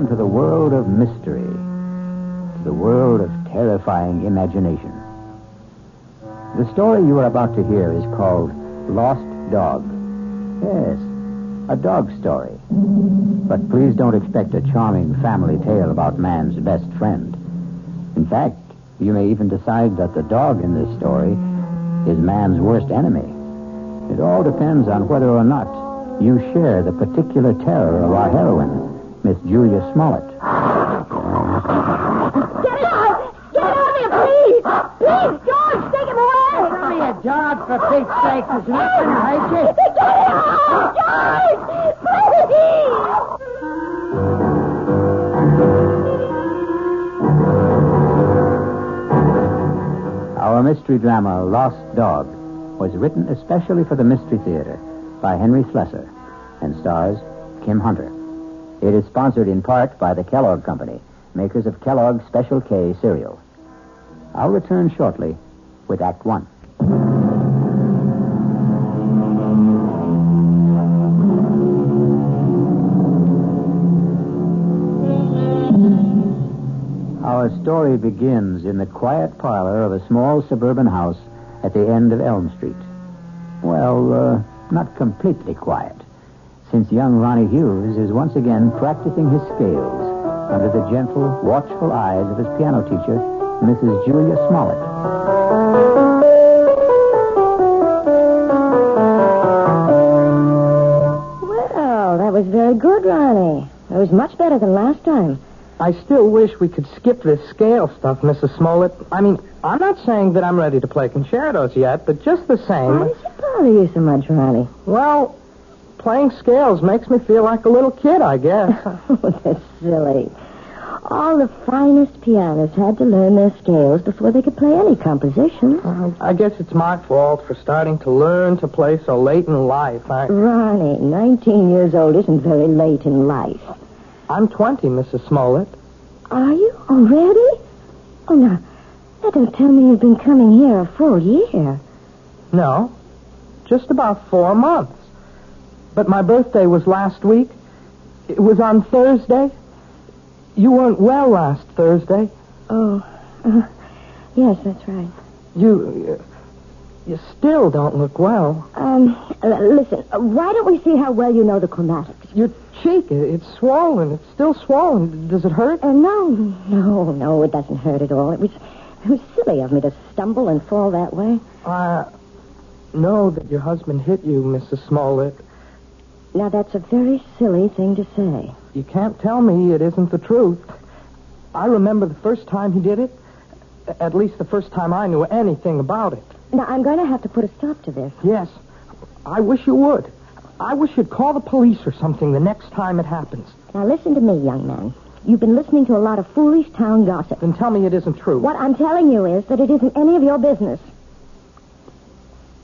Welcome to the world of mystery, to the world of terrifying imagination. The story you are about to hear is called Lost Dog. Yes, a dog story. But please don't expect a charming family tale about man's best friend. In fact, you may even decide that the dog in this story is man's worst enemy. It all depends on whether or not you share the particular terror of our heroine, Miss Julia Smollett. Get out! Get out of here, please! Please, George, take him away! Give me a job for Pete's sake. There's nothing to hurt you. Get out! George! Please! Our mystery drama, Lost Dog, was written especially for the Mystery Theater by Henry Slesar and stars Kim Hunter. It is sponsored in part by the Kellogg Company, makers of Kellogg's Special K cereal. I'll return shortly with Act One. Our story begins in the quiet parlor of a small suburban house at the end of Elm Street. Well, uh, not completely quiet, since young Ronnie Hughes is once again practicing his scales under the gentle, watchful eyes of his piano teacher, Mrs. Julia Smollett. Well, that was very good, Ronnie. It was much better than last time. I still wish we could skip this scale stuff, Mrs. Smollett. I mean, I'm not saying that I'm ready to play concertos yet, but just the same. Why same. does it bother you so much, Ronnie? Well, playing scales makes me feel like a little kid, I guess. Oh, that's silly. All the finest pianists had to learn their scales before they could play any composition. I guess it's my fault for starting to learn to play so late in life. I, Ronnie, 19 years old isn't very late in life. I'm 20, Mrs. Smollett. Are you already? Oh, now, now don't tell me you've been coming here a full year. No, just about four months. But my birthday was last week. It was on Thursday. You weren't well last Thursday. Oh, uh, yes, that's right. You, you still don't look well. Um, listen, why don't we see how well you know the chromatics? Your cheek, it's swollen. It's still swollen. Does it hurt? Uh, no, no, no, it doesn't hurt at all. It was, it was silly of me to stumble and fall that way. I know that your husband hit you, Mrs. Smollett. Now, that's a very silly thing to say. You can't tell me it isn't the truth. I remember the first time he did it. At least the first time I knew anything about it. Now, I'm going to have to put a stop to this. Yes. I wish you would. I wish you'd call the police or something the next time it happens. Now, listen to me, young man. You've been listening to a lot of foolish town gossip. Then tell me it isn't true. What I'm telling you is that it isn't any of your business.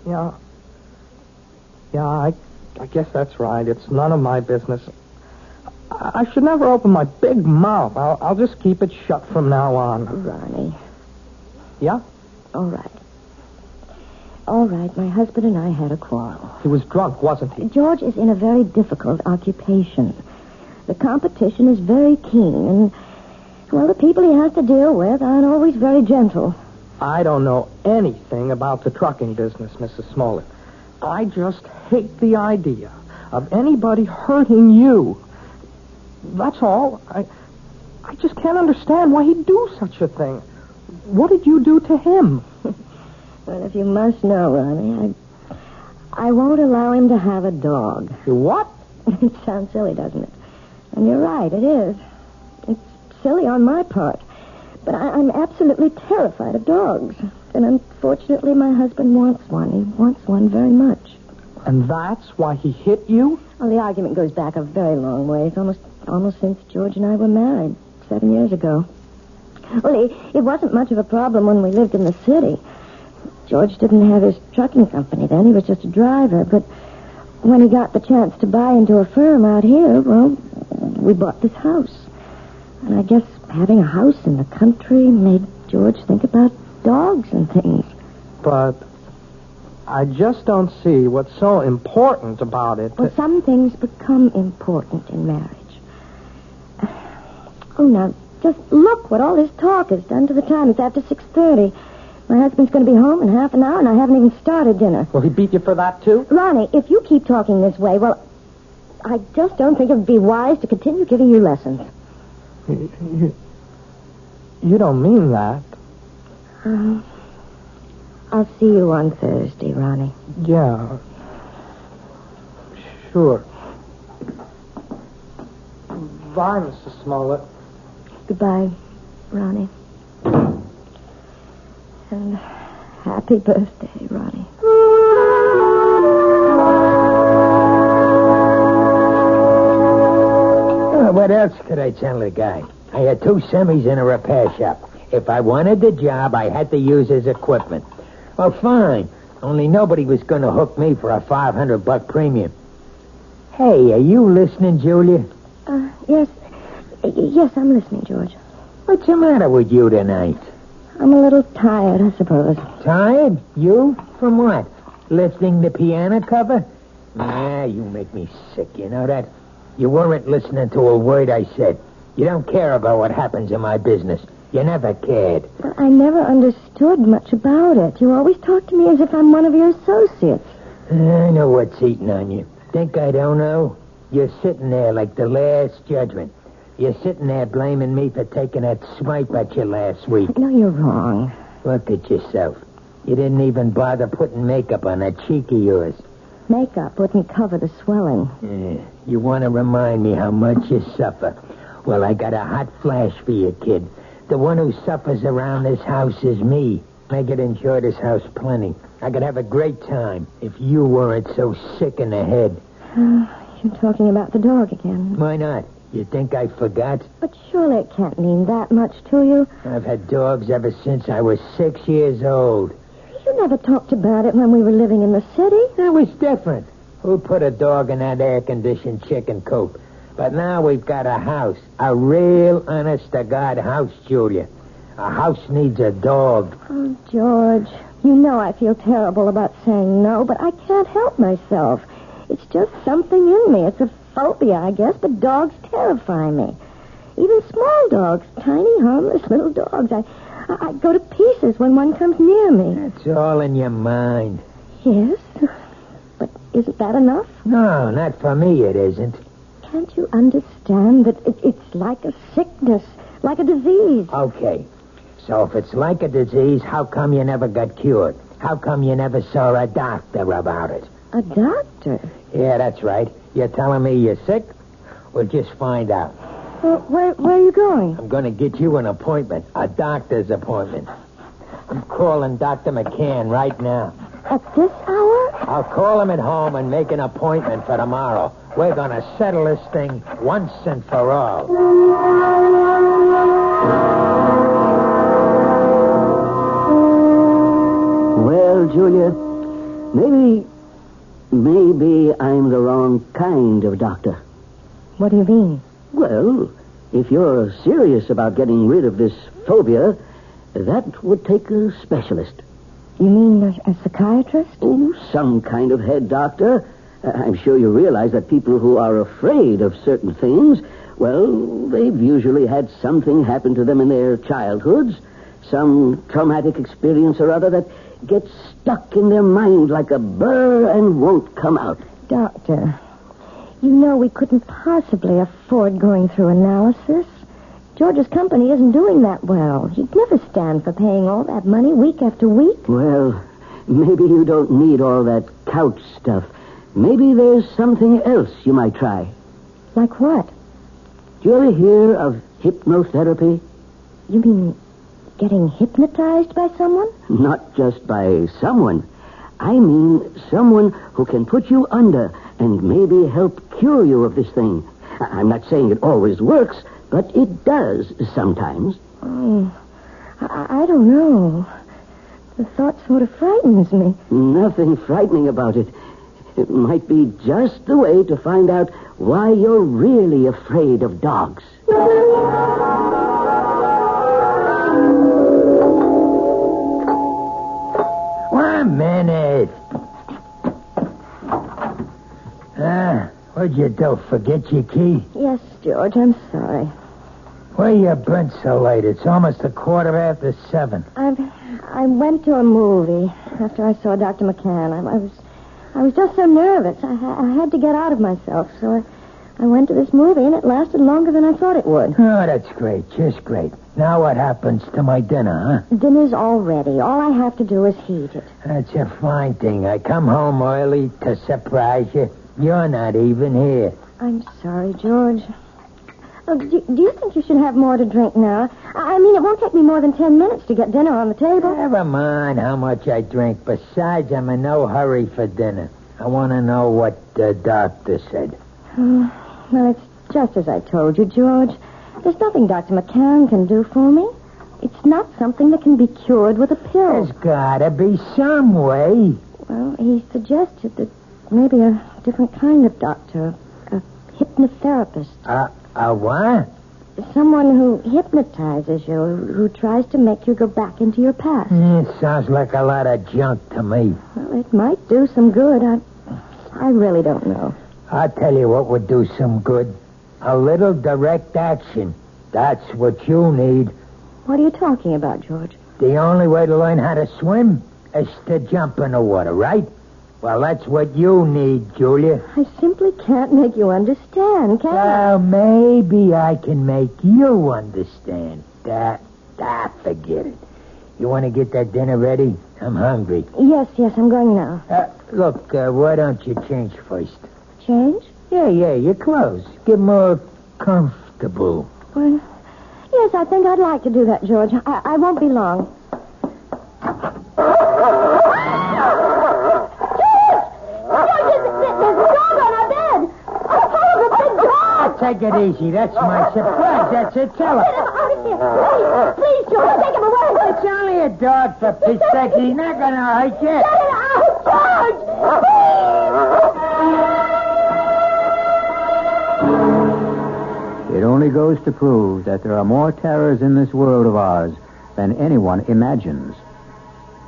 Yeah. Yeah, I, I guess that's right. It's none of my business. I, I should never open my big mouth. I'll, I'll just keep it shut from now on. Ronnie, Yeah? all right. All right, my husband and I had a quarrel. He was drunk, wasn't he? George is in a very difficult occupation. The competition is very keen, and, well, the people he has to deal with aren't always very gentle. I don't know anything about the trucking business, Mrs. Smollett. I just hate the idea of anybody hurting you. That's all. I, I just can't understand why he'd do such a thing. What did you do to him? Well, if you must know, Ronnie, I, I won't allow him to have a dog. You what? it sounds silly, doesn't it? And you're right, it is. It's silly on my part. But I, I'm absolutely terrified of dogs. And unfortunately, my husband wants one. He wants one very much. And that's why he hit you? Well, the argument goes back a very long ways, almost almost since George and I were married seven years ago. Well, it, it wasn't much of a problem when we lived in the city. George didn't have his trucking company then; he was just a driver. But when he got the chance to buy into a firm out here, well, we bought this house. And I guess having a house in the country made George think about dogs and things. But I just don't see what's so important about it. Well, some things become important in marriage. Oh, now, just look what all this talk has done to the time. It's after 6.30. My husband's going to be home in half an hour, and I haven't even started dinner. Will he beat you for that, too? Ronnie, if you keep talking this way, well, I just don't think it would be wise to continue giving you lessons. You, you, don't mean that. Um, I'll see you on Thursday, Ronnie. Yeah. Sure. Bye, Mrs. Smollett. Goodbye, Ronnie. And happy birthday, Ronnie. Oh, what else could I tell the guy? I had two semis in a repair shop. If I wanted the job, I had to use his equipment. Well, fine. Only nobody was going to hook me for a 500 buck premium. Hey, are you listening, Julia? Uh, yes. Yes, I'm listening, George. What's the matter with you tonight? I'm a little tired, I suppose. Tired? You? From what? Lifting the piano cover? Nah, you make me sick, you know that? You weren't listening to a word I said. You don't care about what happens in my business. You never cared. But I never understood much about it. You always talk to me as if I'm one of your associates. I know what's eating on you. Think I don't know? You're sitting there like the last judgment. You're sitting there blaming me for taking that swipe at you last week. No, you're wrong. Look at yourself. You didn't even bother putting makeup on that cheek of yours. Makeup wouldn't cover the swelling. Yeah, you want to remind me how much you suffer. Well, I got a hot flash for you, kid. The one who suffers around this house is me. I could enjoy this house plenty. I could have a great time if you weren't so sick in the head. You're talking about the dog again. Why not? You think I forgot? But surely it can't mean that much to you. I've had dogs ever since I was six years old. You never talked about it when we were living in the city. That was different. Who put a dog in that air-conditioned chicken coop? But now we've got a house. A real honest-to-God house, Julia. A house needs a dog. Oh, George, you know I feel terrible about saying no, but I can't help myself. It's just something in me. It's a phobia, I guess, but dogs terrify me. Even small dogs, tiny, harmless little dogs. I, I, I go to pieces when one comes near me. It's all in your mind. Yes, but isn't that enough? No, not for me, it isn't. Can't you understand that it, it's like a sickness, like a disease? Okay. So if it's like a disease, how come you never got cured? How come you never saw a doctor about it? A doctor? Yeah, that's right. You're telling me you're sick? We'll just find out. Well, where, where are you going? I'm going to get you an appointment, a doctor's appointment. I'm calling Dr. McCann right now. At this hour? I'll call him at home and make an appointment for tomorrow. We're going to settle this thing once and for all. Well, Julia, maybe, maybe I'm the wrong kind of doctor. What do you mean? Well, if you're serious about getting rid of this phobia, that would take a specialist. You mean a, a psychiatrist? Oh, some kind of head doctor. I'm sure you realize that people who are afraid of certain things, well, they've usually had something happen to them in their childhoods, some traumatic experience or other that gets stuck in their mind like a burr and won't come out. Doctor, you know we couldn't possibly afford going through analysis. George's company isn't doing that well. He'd never stand for paying all that money week after week. Well, maybe you don't need all that couch stuff. Maybe there's something else you might try. Like what? Do you ever hear of hypnotherapy? You mean getting hypnotized by someone? Not just by someone. I mean someone who can put you under and maybe help cure you of this thing. I'm not saying it always works, but it does sometimes. Oh, I, I don't know. The thought sort of frightens me. Nothing frightening about it. It might be just the way to find out why you're really afraid of dogs. One minute. Ah, what'd you do? Forget your key? Yes, George, I'm sorry. Where you been so late? It's almost a quarter after seven. I've, I went to a movie after I saw Dr. McCann. I, I was I was just so nervous. I, ha- I had to get out of myself, so I, I went to this movie, and it lasted longer than I thought it would. Oh, that's great. Just great. Now what happens to my dinner, huh? Dinner's all ready. All I have to do is heat it. That's a fine thing. I come home early to surprise you. You're not even here. I'm sorry, George. Look, do, do you think you should have more to drink now? I mean, it won't take me more than ten minutes to get dinner on the table. Never mind how much I drink. Besides, I'm in no hurry for dinner. I want to know what the doctor said. Well, it's just as I told you, George. There's nothing Dr. McCann can do for me. It's not something that can be cured with a pill. There's gotta be some way. Well, he suggested that maybe a different kind of doctor, a hypnotherapist, Uh, a what? someone who hypnotizes you, who tries to make you go back into your past. It sounds like a lot of junk to me. Well, it might do some good. I, I really don't know. I'll tell you what would do some good. A little direct action. That's what you need. What are you talking about, George? The only way to learn how to swim is to jump in the water, right? Well, that's what you need, Julia. I simply can't make you understand, can I? Well, maybe I can make you understand. That, that, forget it. You want to get that dinner ready? I'm hungry. Yes, yes, I'm going now. Uh, look, uh, why don't you change first? Change? Yeah, yeah, your clothes. Get more comfortable. Well, yes, I think I'd like to do that, George. I, I won't be long. Take it easy. That's my surprise. That's it. Tell her. Please, George, take him away. It's only a dog, for Pete's sake. He's not going to hurt you. Get it out, George! It only goes to prove that there are more terrors in this world of ours than anyone imagines.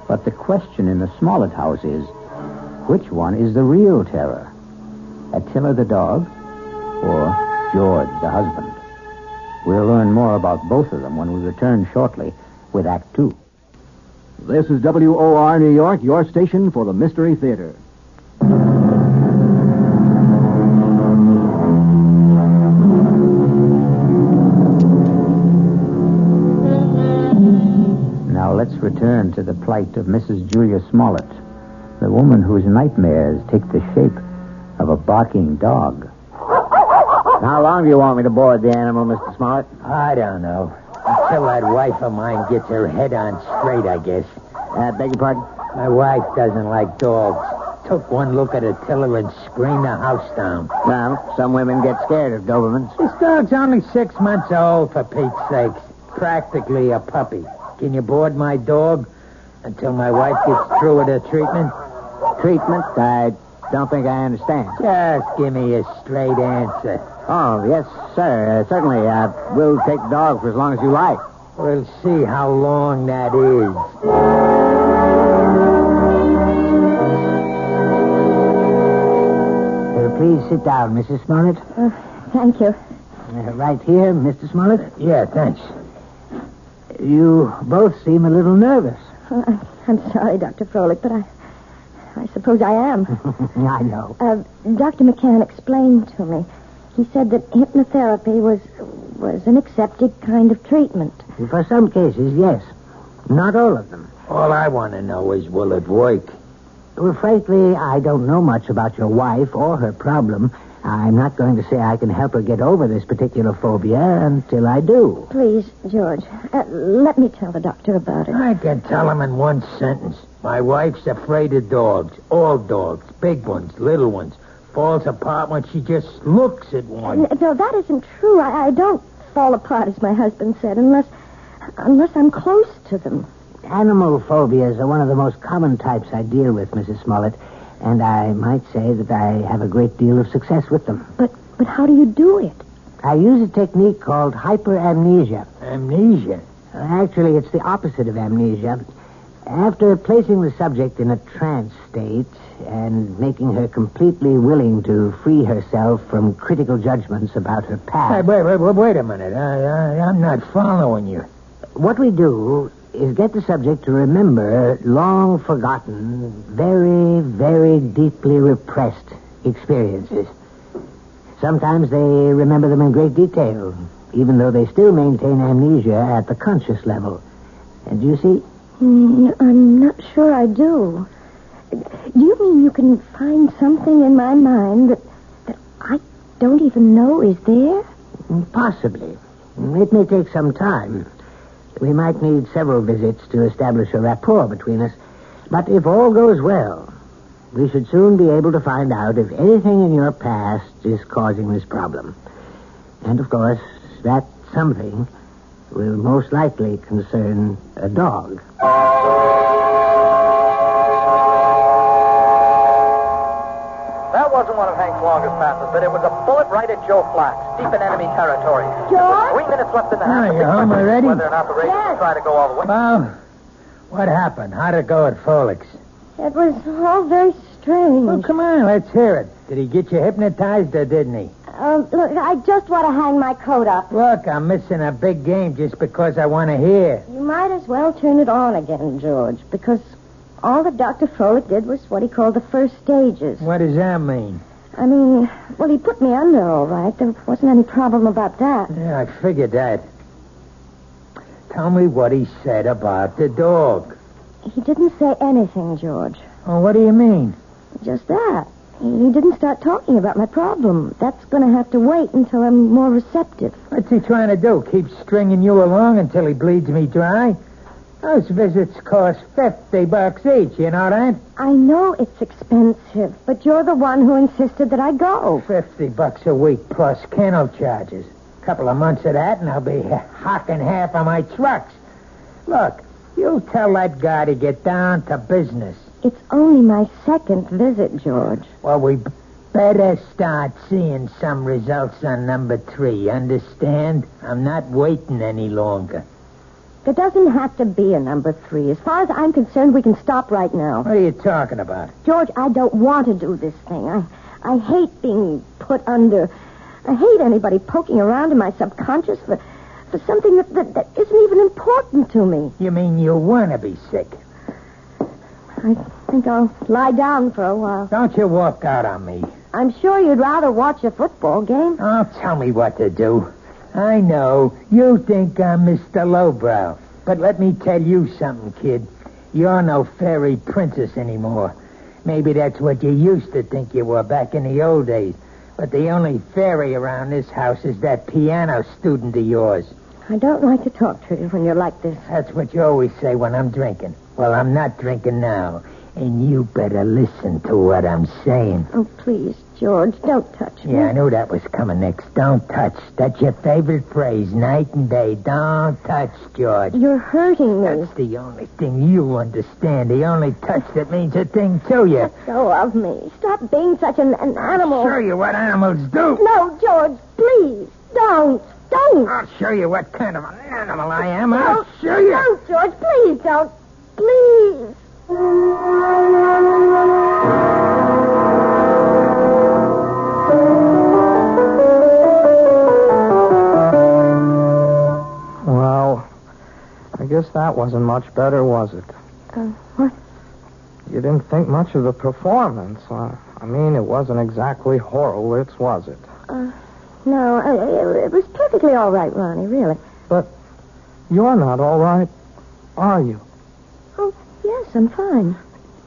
But the question in the Smollett house is, which one is the real terror? Attila the dog or George the husband? We'll learn more about both of them when we return shortly with Act Two. This is WOR New York, your station for the Mystery Theater. Now let's return to the plight of Mrs. Julia Smollett, the woman whose nightmares take the shape of a barking dog. How long do you want me to board the animal, Mr. Smollett? I don't know. Until that wife of mine gets her head on straight, I guess. Uh, beg your pardon? My wife doesn't like dogs. Took one look at Attila and screamed the house down. Well, some women get scared of Dobermans. This dog's only six months old, for Pete's sakes. Practically a puppy. Can you board my dog until my wife gets through with her treatment? Treatment? I don't think I understand. Just give me a straight answer. Oh, yes, sir. Uh, certainly. Uh, we'll take the dog for as long as you like. We'll see how long that is. Uh, please sit down, Mrs. Smollett. Uh, thank you. Uh, right here, Mr. Smollett. Yeah, thanks. You both seem a little nervous. Uh, I- I'm sorry, Dr. Froelich, but I, I suppose I am. I know. Uh, Dr. McCann explained to me. He said that hypnotherapy was was an accepted kind of treatment. For some cases, yes. Not all of them. All I want to know is, will it work? Well, frankly, I don't know much about your wife or her problem. I'm not going to say I can help her get over this particular phobia until I do. Please, George, uh, let me tell the doctor about it. I can tell him in one sentence. My wife's afraid of dogs. All dogs. Big ones, little ones. Falls apart when she just looks at one. No, that isn't true. I, I don't fall apart, as my husband said, unless unless I'm close to them. Animal phobias are one of the most common types I deal with, Mrs. Smollett, and I might say that I have a great deal of success with them. But but how do you do it? I use a technique called hyperamnesia. Amnesia. Actually, it's the opposite of amnesia. After placing the subject in a trance state and making her completely willing to free herself from critical judgments about her past, wait, wait, wait, wait a minute. I, I, I'm not following you. what we do is get the subject to remember long forgotten, very, very deeply repressed experiences. Sometimes they remember them in great detail, even though they still maintain amnesia at the conscious level. And you see, Mm, I'm not sure I do. Do you mean you can find something in my mind that, that I don't even know is there? Possibly. It may take some time. We might need several visits to establish a rapport between us. But if all goes well, we should soon be able to find out if anything in your past is causing this problem. And of course, that something will most likely concern a dog. Wasn't one of Hank's longest passes, but it was a bullet right at Joe Flax, deep in enemy territory. George? Three minutes left in the half. you home already? Whether or not the Raiders Yes. will try to go all the way. Well, what happened? How'd it go at Froelich's? It was all very strange. Well, come on, let's hear it. Did he get you hypnotized or didn't he? Uh, look, I just want to hang my coat up. Look, I'm missing a big game just because I want to hear. You might as well turn it on again, George, because all that Dr. Froelich did was what he called the first stages. What does that mean? I mean, well, he put me under all right. There wasn't any problem about that. Yeah, I figured that. Tell me what he said about the dog. He didn't say anything, George. Oh, what do you mean? Just that. He didn't start talking about my problem. That's going to have to wait until I'm more receptive. What's he trying to do? Keep stringing you along until he bleeds me dry? Those visits cost 50 bucks each, you know that? I know it's expensive, but you're the one who insisted that I go. 50 bucks a week plus kennel charges. A couple of months of that, and I'll be hocking half of my trucks. Look, you tell that guy to get down to business. It's only my second visit, George. Well, we better start seeing some results on number three. Understand? I'm not waiting any longer. There doesn't have to be a number three. As far as I'm concerned, we can stop right now. What are you talking about? George, I don't want to do this thing. I, I hate being put under. I hate anybody poking around in my subconscious for, for something that, that, that isn't even important to me. You mean you want to be sick? I think I'll lie down for a while. Don't you walk out on me. I'm sure you'd rather watch a football game. Oh, tell me what to do. I know. You think I'm Mr. Lowbrow. But let me tell you something, kid. You're no fairy princess anymore. Maybe that's what you used to think you were back in the old days. But the only fairy around this house is that piano student of yours. I don't like to talk to you when you're like this. That's what you always say when I'm drinking. Well, I'm not drinking now. And you better listen to what I'm saying. Oh, please, George, don't touch me. Yeah, I knew that was coming next. Don't touch. That's your favorite phrase, night and day. Don't touch, George. You're hurting me. That's the only thing you understand. The only touch that means a thing to you. Let Go of me. Stop being such an, an animal. I'll show you what animals do. No, George, please. Don't. Don't. I'll show you what kind of an animal I am. I'll show you. Don't, George. Please don't. Please. Well, I guess that wasn't much better, was it? Uh, what? You didn't think much of the performance. Uh, I mean, it wasn't exactly Horowitz, was it? No, uh, it, it was perfectly all right, Ronnie, really. But you're not all right, are you? Oh, yes, I'm fine.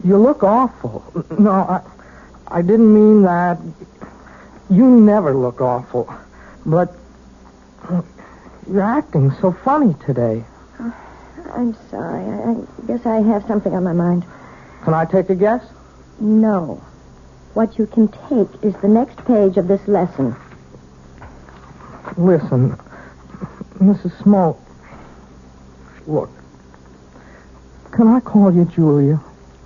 You look awful. No, I, I didn't mean that. You never look awful. But you're acting so funny today. Oh, I'm sorry. I, I guess I have something on my mind. Can I take a guess? No. What you can take is the next page of this lesson. Listen, Mrs. Smoke. Look. Can I call you Julia?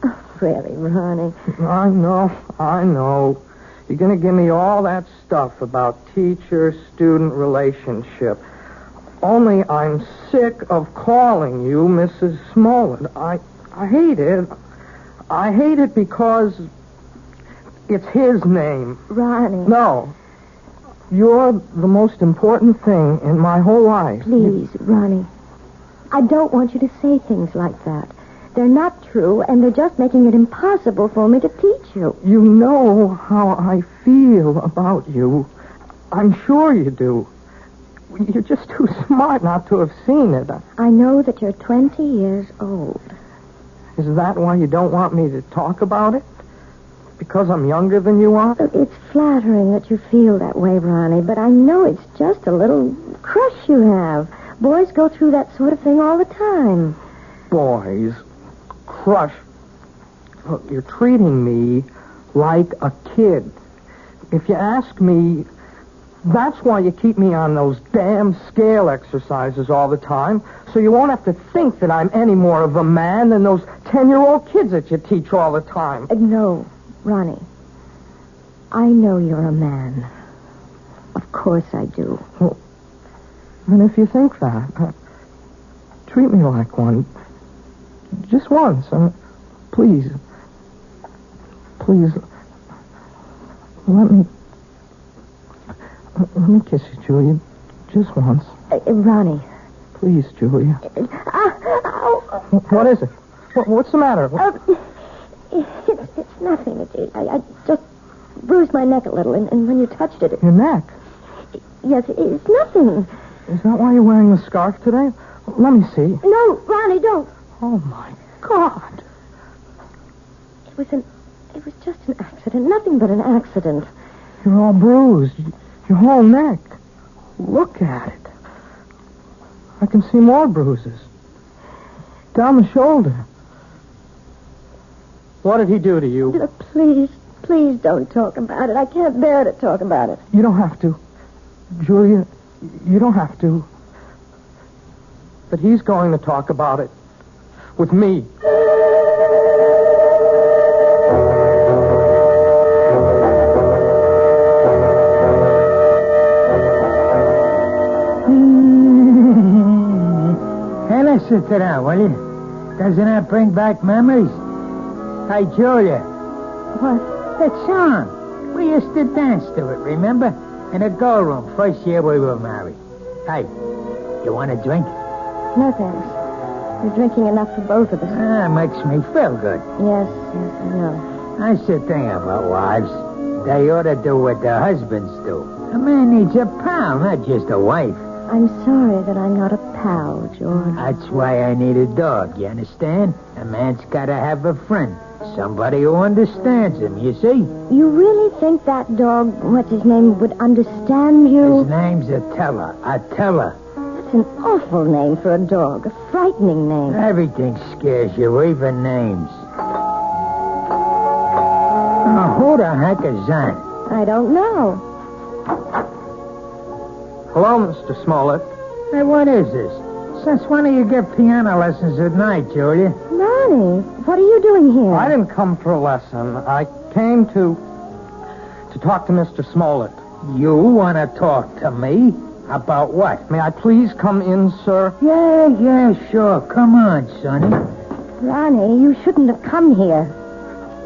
Oh, really, Ronnie. I know, I know. You're going to give me all that stuff about teacher student relationship. Only I'm sick of calling you Mrs. Smollett. I I hate it. I hate it because it's his name. Ronnie. No. You're the most important thing in my whole life. Please, Ronnie. I don't want you to say things like that. They're not true, and they're just making it impossible for me to teach you. You know how I feel about you. I'm sure you do. You're just too smart not to have seen it. I know that you're 20 years old. Is that why you don't want me to talk about it? Because I'm younger than you are? It's flattering that you feel that way, Ronnie, but I know it's just a little crush you have. Boys go through that sort of thing all the time. Boys, crush. Look, you're treating me like a kid. If you ask me, that's why you keep me on those damn scale exercises all the time, so you won't have to think that I'm any more of a man than those ten-year-old kids that you teach all the time. Uh, no, Ronnie. I know you're a man. Of course I do. And if you think that, uh, treat me like one. Just once. Uh, please. Please. Let me. Let me kiss you, Julia. Just once. Uh, Ronnie. Please, Julia. Ah. What is it? What, what's the matter? Uh, it's, it's nothing. It, it, I, I just bruised my neck a little, and, and when you touched it, it, Your neck. yes, it's nothing. Is that why you're wearing the scarf today? Let me see. No, Ronnie, don't. Oh, my God. It was an, it was just an accident. Nothing but an accident. You're all bruised. Your whole neck. Look at it. I can see more bruises. Down the shoulder. What did he do to you? Look, please, please don't talk about it. I can't bear to talk about it. You don't have to. Julia, you don't have to. But he's going to talk about it. With me. Hannah, sit down, will you? Doesn't that bring back memories? Hey, Julia, What? that song. We used to dance to it, remember? In a girl room, first year we were married. Hey, you want a drink? No, thanks. You're drinking enough for both of us. Ah, makes me feel good. Yes, yes, I know. I should think about wives. They ought to do what their husbands do. A man needs a pal, not just a wife. I'm sorry that I'm not a pal, George. That's why I need a dog, you understand? A man's got to have a friend. Somebody who understands him, you see? You really think that dog, what's his name, would understand you? His name's Attila. Attila. That's an awful name for a dog. A frightening name. Everything scares you, even names. Oh, who the heck is that? I don't know. Hello, Mr. Smollett. Hey, what is this? Since when do you give piano lessons at night, Julia? Ronnie, what are you doing here? I didn't come for a lesson. I came to to talk to Mr. Smollett. You want to talk to me? About what? May I please come in, sir? Yeah, yeah, sure. Come on, Sonny. Ronnie, you shouldn't have come here.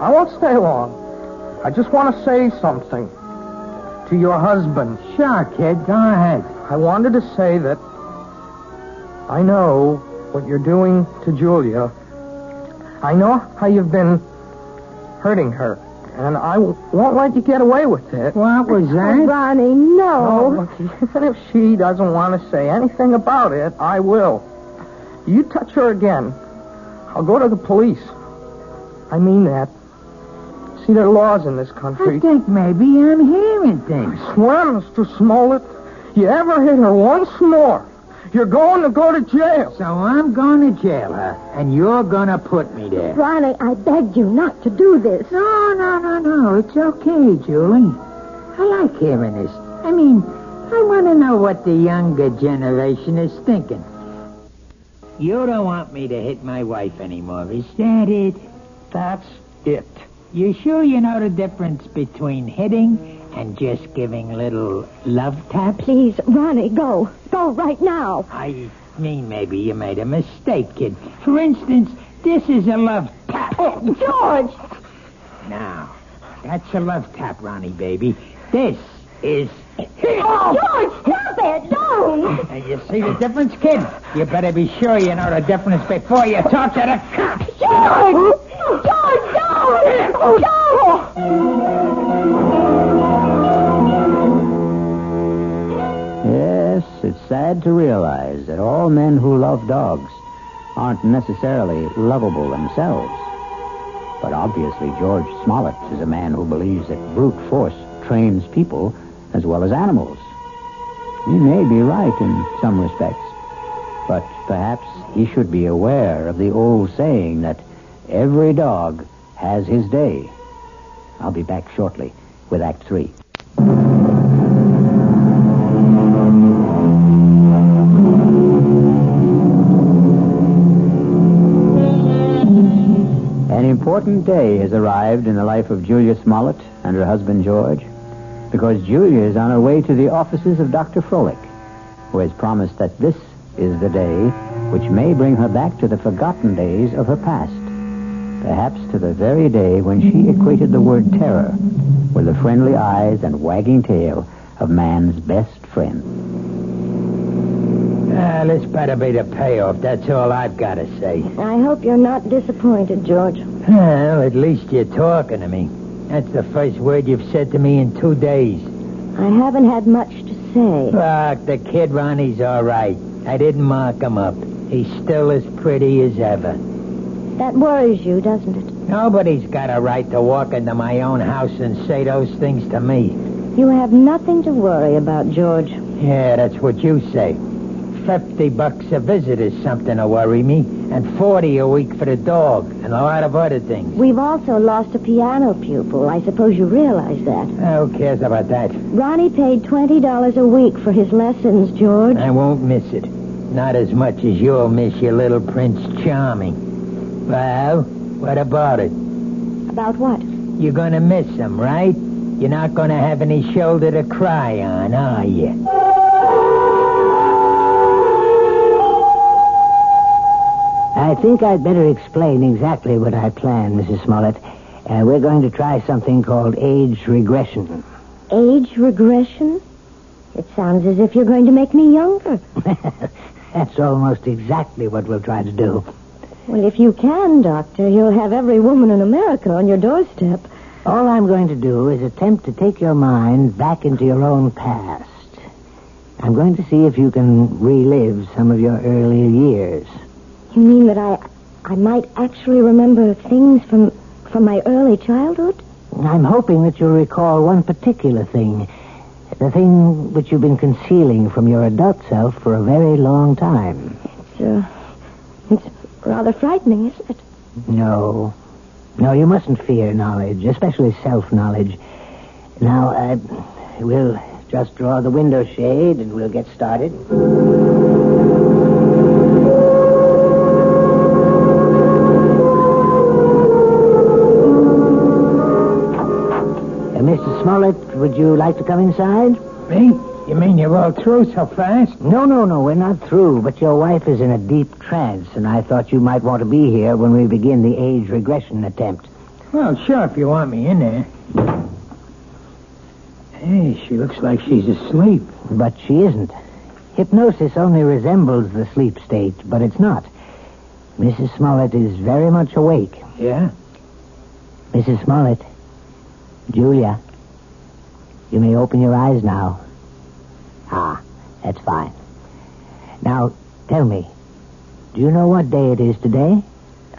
I won't stay long. I just want to say something to your husband. Sure, kid. Go ahead. I wanted to say that I know what you're doing to Julia. I know how you've been hurting her, and I w- won't let you get away with it. What was Oh, that? Ronnie, Oh, no. look, even if she doesn't want to say anything about it, I will. You touch her again, I'll go to the police. I mean that. See, there are laws in this country. I think maybe I'm hearing things. Swear, Mr. Smollett, you ever hit her once more, you're going to go to jail. So I'm going to jail her, and you're going to put me there. Ronnie, I begged you not to do this. No, no, no, no. It's okay, Julie. I like hearing this. I mean, I want to know what the younger generation is thinking. You don't want me to hit my wife anymore, is that it? That's it. You sure you know the difference between hitting and just giving little love taps? Please, Ronnie, go. Go right now. I mean, maybe you made a mistake, kid. For instance, This is a love tap. Oh, George! Now, that's a love tap, Ronnie, baby. This is... Oh, George, stop it! Don't! And you see the difference, kid? You better be sure you know the difference before you talk to the cops. George! George, Yes, it's sad to realize that all men who love dogs aren't necessarily lovable themselves. But obviously, George Smollett is a man who believes that brute force trains people as well as animals. He may be right in some respects, but perhaps he should be aware of the old saying that every dog has his day. I'll be back shortly with Act Three. An important day has arrived in the life of Julia Smollett and her husband George, because Julia is on her way to the offices of Dr. Froelich, who has promised that this is the day which may bring her back to the forgotten days of her past, perhaps to the very day when she equated the word terror with the friendly eyes and wagging tail of man's best friend. Ah, this better be the payoff. That's all I've got to say. I hope you're not disappointed, George. Well, at least you're talking to me. That's the first word you've said to me in two days. I haven't had much to say. Look, the kid Ronnie's all right. I didn't mark him up. He's still as pretty as ever. That worries you, doesn't it? Nobody's got a right to walk into my own house and say those things to me. You have nothing to worry about, George. Yeah, that's what you say. Fifty bucks a visit is something to worry me, and forty a week for the dog, and a lot of other things. We've also lost a piano pupil. I suppose you realize that. Who cares about that? Ronnie paid $20 a week for his lessons, George. I won't miss it. Not as much as you'll miss your little Prince Charming. Well, what about it? About what? You're gonna miss him, right? You're not gonna have any shoulder to cry on, are you? I think I'd better explain exactly what I plan, Mrs. Smollett. Uh, we're going to try something called age regression. Age regression? It sounds as if you're going to make me younger. That's almost exactly what we'll try to do. Well, if you can, Doctor, you'll have every woman in America on your doorstep. All I'm going to do is attempt to take your mind back into your own past. I'm going to see if you can relive some of your earlier years. You mean that I I might actually remember things from from my early childhood? I'm hoping that you'll recall one particular thing. The thing which you've been concealing from your adult self for a very long time. It's uh, it's rather frightening, isn't it? No. No, you mustn't fear knowledge, especially self-knowledge. Now, uh, we'll just draw the window shade and we'll get started. Uh, Mr. Smollett, would you like to come inside? Me? You mean you're all through so fast? No, no, no, we're not through, but your wife is in a deep trance, and I thought you might want to be here when we begin the age regression attempt. Well, sure, if you want me in there. Hey, she looks like she's asleep. But she isn't. Hypnosis only resembles the sleep state, but it's not. Mrs. Smollett is very much awake. Yeah? Mrs. Smollett, Julia, you may open your eyes now. Ah, that's fine. Now, tell me, do you know what day it is today?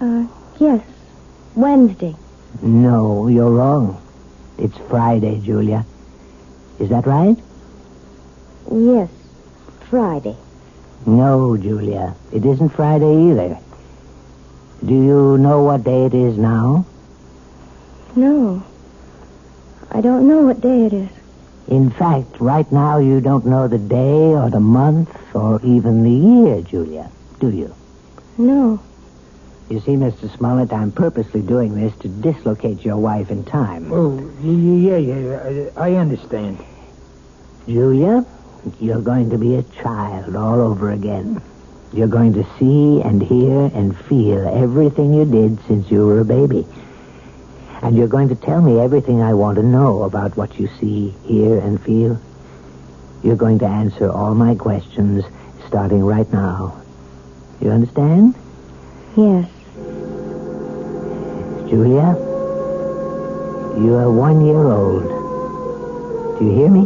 Uh, yes. Wednesday. No, you're wrong. It's Friday, Julia. Is that right? Yes. Friday. No, Julia. It isn't Friday either. Do you know what day it is now? No. I don't know what day it is. In fact, right now you don't know the day or the month or even the year, Julia, do you? No. You see, Mr. Smollett, I'm purposely doing this to dislocate your wife in time. Oh, yeah, yeah, yeah. I, I understand. Julia, you're going to be a child all over again. You're going to see and hear and feel everything you did since you were a baby. And you're going to tell me everything I want to know about what you see, hear, and feel. You're going to answer all my questions starting right now. You understand? Yes. Julia, you are one year old. Do you hear me?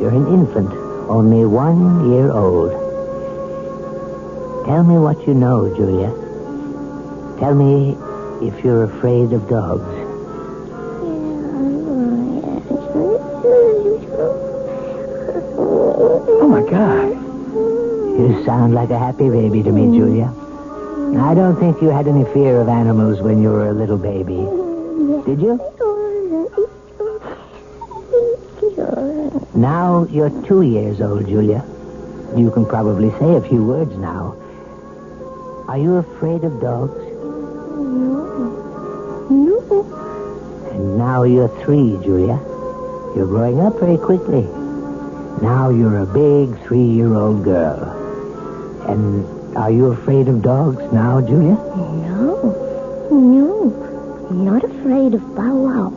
You're an infant, only one year old. Tell me what you know, Julia. Tell me if you're afraid of dogs. Oh, my God. You sound like a happy baby to me, Julia. I don't think you had any fear of animals when you were a little baby. Did you? Now you're two years old, Julia. You can probably say a few words now. Are you afraid of dogs? And now you're three, Julia. You're growing up very quickly. Now you're a big three-year-old girl. And are you afraid of dogs now, Julia? No. No. I'm not afraid of Bow Wow.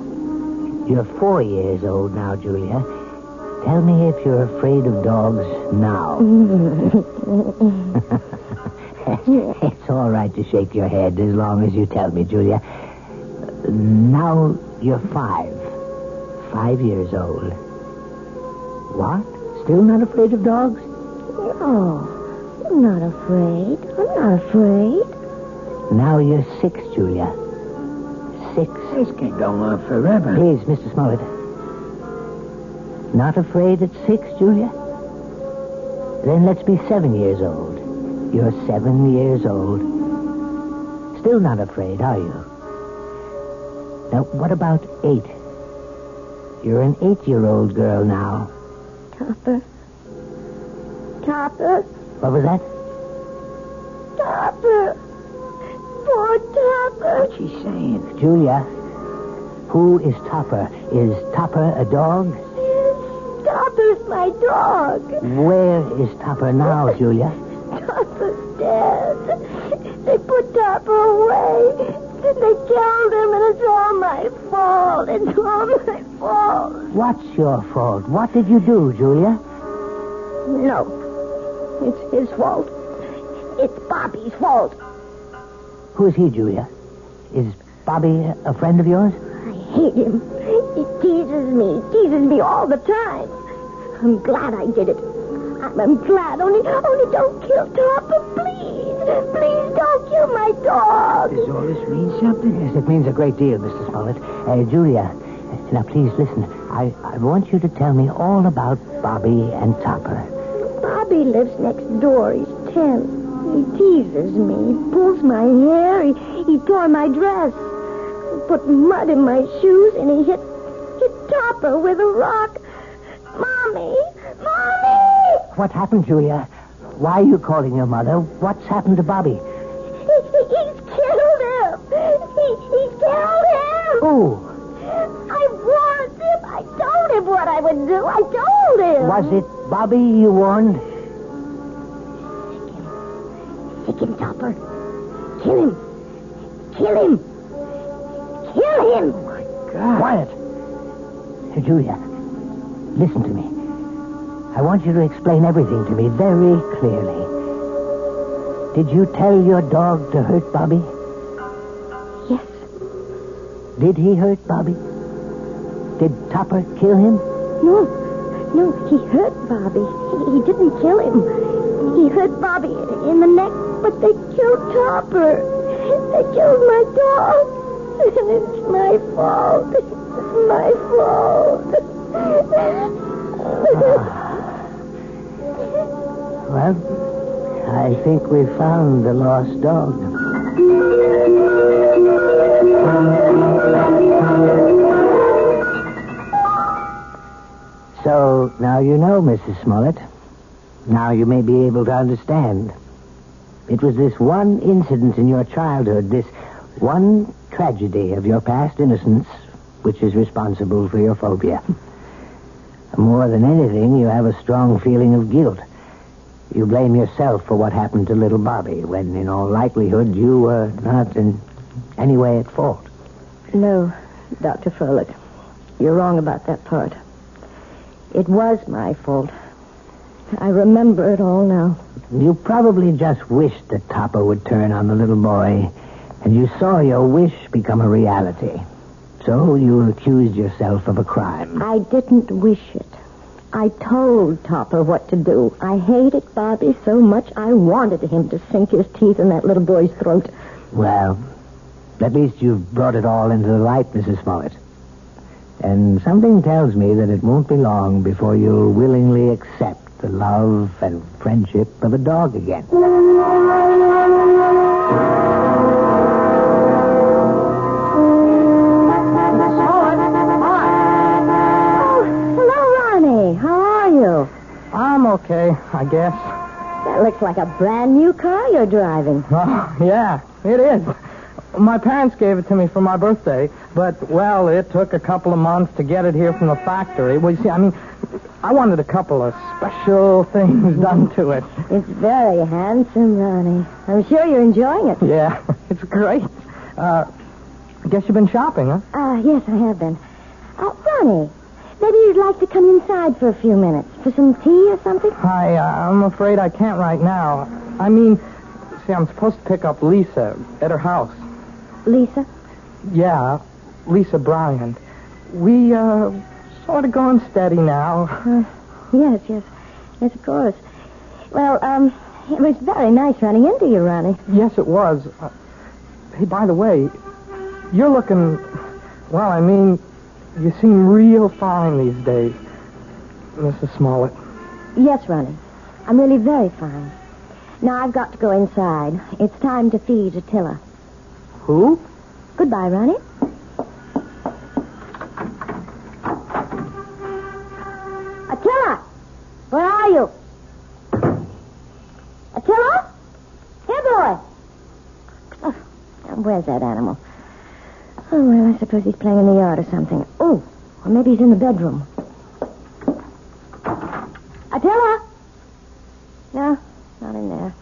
You're four years old now, Julia. Tell me if you're afraid of dogs now. it's all right to shake your head as long as you tell me, Julia. Now you're five. Five years old. What? Still not afraid of dogs? No. I'm not afraid. I'm not afraid. Now you're six, Julia. Six. This can't go on forever. Please, Mr. Smollett. Not afraid at six, Julia? Then let's be seven years old. You're seven years old. Still not afraid, are you? Now, what about eight? You're an eight-year-old girl now. Topper. Topper. What was that? Topper. Poor Topper. What's she saying? Julia, who is Topper? Is Topper a dog? Yes. Topper's my dog. Where is Topper now, Julia? Topper's dead. They put Topper away. They killed him, and it's all my fault. It's all my fault. What's your fault? What did you do, Julia? No. It's his fault. It's Bobby's fault. Who is he, Julia? Is Bobby a friend of yours? I hate him. He teases me, teases me all the time. I'm glad I did it. I'm, I'm glad. Only, only don't kill Topper, please. Please don't kill my dog. Does all this mean something? Yes, it means a great deal, Mr. Smollett. Uh, Julia, now please listen. I, I want you to tell me all about Bobby and Topper. Bobby lives next door. He's ten. He teases me. He pulls my hair. He, he tore my dress. He put mud in my shoes, and he hit, hit Topper with a rock. Mommy! Mommy! What happened, Julia? Why are you calling your mother? What's happened to Bobby? He, he- he's killed him! He, he's killed him! Who? I warned him. I told him what I would do. I told him. Was it Bobby you warned? Sic him, Topper. Kill him. Kill him. Kill him. Oh, my God. Quiet. Julia, listen to me. I want you to explain everything to me very clearly. Did you tell your dog to hurt Bobby? Did he hurt Bobby? Did Topper kill him? No. No, he hurt Bobby. He, he didn't kill him. He hurt Bobby in the neck, but they killed Topper. They killed my dog. And it's my fault. It's my fault. Ah. Well, I think we found the lost dog. So now you know, Mrs. Smollett. Now you may be able to understand. It was this one incident in your childhood, this one tragedy of your past innocence, which is responsible for your phobia. More than anything, you have a strong feeling of guilt. You blame yourself for what happened to little Bobby, when in all likelihood you were not in any way at fault. No, Dr. Froelich. You're wrong about that part. It was my fault. I remember it all now. You probably just wished that Topper would turn on the little boy, and you saw your wish become a reality. So you accused yourself of a crime. I didn't wish it. I told Topper what to do. I hated Bobby so much I wanted him to sink his teeth in that little boy's throat. Well, at least you've brought it all into the light, Mrs. Smollett. And something tells me that it won't be long before you'll willingly accept the love and friendship of a dog again. Oh, hello, Ronnie. How are you? I'm okay, I guess. That looks like a brand new car you're driving. Oh, yeah, it is. My parents gave it to me for my birthday, but, well, it took a couple of months to get it here from the factory. Well, you see, I mean, I wanted a couple of special things done to it. It's very handsome, Ronnie. I'm sure you're enjoying it. Yeah, it's great. Uh, I guess you've been shopping, huh? Ah, yes, I have been. Uh, Ronnie, maybe you'd like to come inside for a few minutes for some tea or something? I, uh, I'm afraid I can't right now. I mean, see, I'm supposed to pick up Lisa at her house. Lisa? Yeah, Lisa Bryant. We, uh, sort of going steady now. Uh, yes, yes. Yes, of course. Well, um, it was very nice running into you, Ronnie. Yes, it was. Uh, hey, by the way, you're looking, well, I mean, you seem real fine these days, Mrs. Smollett. Yes, Ronnie. I'm really very fine. Now I've got to go inside. It's time to feed Attila. Who? Goodbye, Ronnie. Attila! Where are you? Attila? Here, boy. Oh, where's that animal? Oh, well, I suppose he's playing in the yard or something. Oh, or maybe he's in the bedroom. Attila? No, not in there.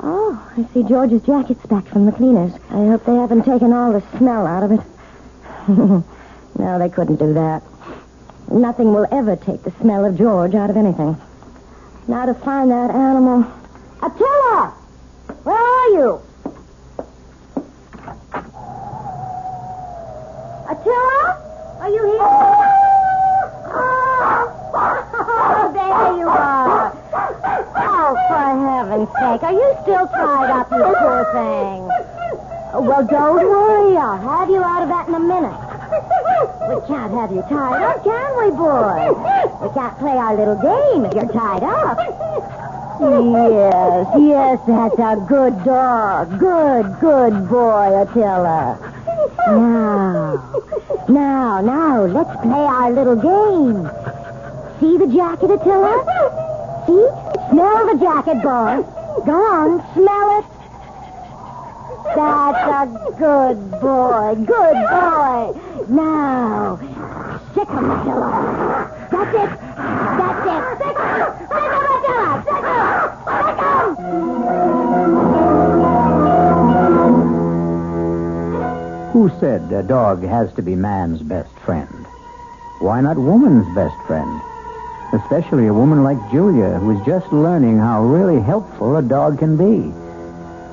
Oh, I see George's jacket's back from the cleaners. I hope they haven't taken all the smell out of it. no, they couldn't do that. Nothing will ever take the smell of George out of anything. Now to find that animal. Attila! Where are you? Attila? Are you here? Oh, there you are. Oh, for heaven's sake. Are you still tied up, you poor thing? Well, don't worry. I'll have you out of that in a minute. We can't have you tied up, can we, boy? We can't play our little game if you're tied up. Yes, yes, that's a good dog. Good, good boy, Attila. Now, now, now, let's play our little game. See the jacket, Attila? See? Smell the jacket, boy. Go on, smell it. That's a good boy. Good boy. Now, sic him, Attila. That's it. That's it. Sic him. Sic him. Sic him. Sic him. Who said a dog has to be man's best friend? Why not woman's best friend? Especially a woman like Julia, who is just learning how really helpful a dog can be.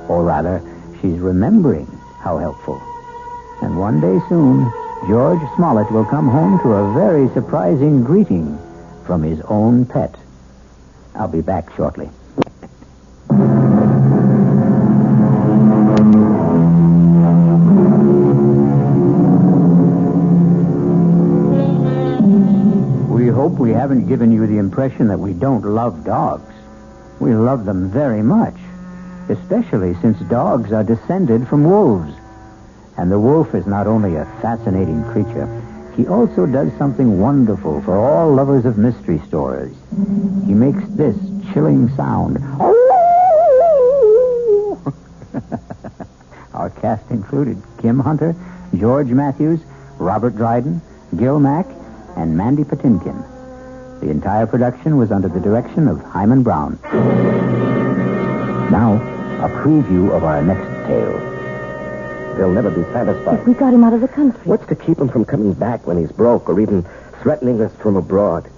Or rather, she's remembering how helpful. And one day soon, George Smollett will come home to a very surprising greeting from his own pet. I'll be back shortly. We hope we haven't given you the impression that we don't love dogs. We love them very much, especially since dogs are descended from wolves. And the wolf is not only a fascinating creature, he also does something wonderful for all lovers of mystery stories. He makes this chilling sound. Our cast included Kim Hunter, George Matthews, Robert Dryden, Gil Mack, and Mandy Patinkin. The entire production was under the direction of Himan Brown. Now, a preview of our next tale. They'll never be satisfied. If We got him out of the country. What's to keep him from coming back when he's broke or even threatening us from abroad?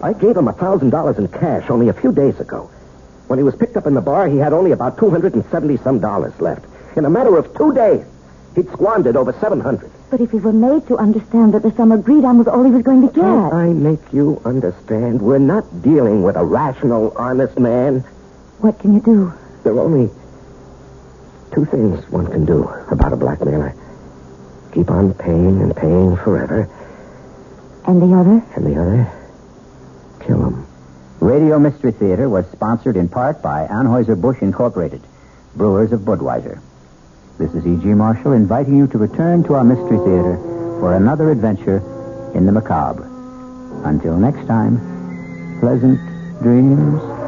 I gave him a thousand dollars in cash only a few days ago. When he was picked up in the bar, he had only about two hundred and seventy some dollars left. In a matter of two days, he'd squandered over seven hundred. But if he were made to understand that the sum agreed on was all he was going to get. Can't I make you understand? We're not dealing with a rational, honest man. What can you do? There are only two things one can do about a blackmailer. Keep on paying and paying forever. And the other? And the other, kill him. Radio Mystery Theater was sponsored in part by Anheuser-Busch Incorporated, brewers of Budweiser. This is E.G. Marshall inviting you to return to our Mystery Theater for another adventure in the macabre. Until next time, pleasant dreams.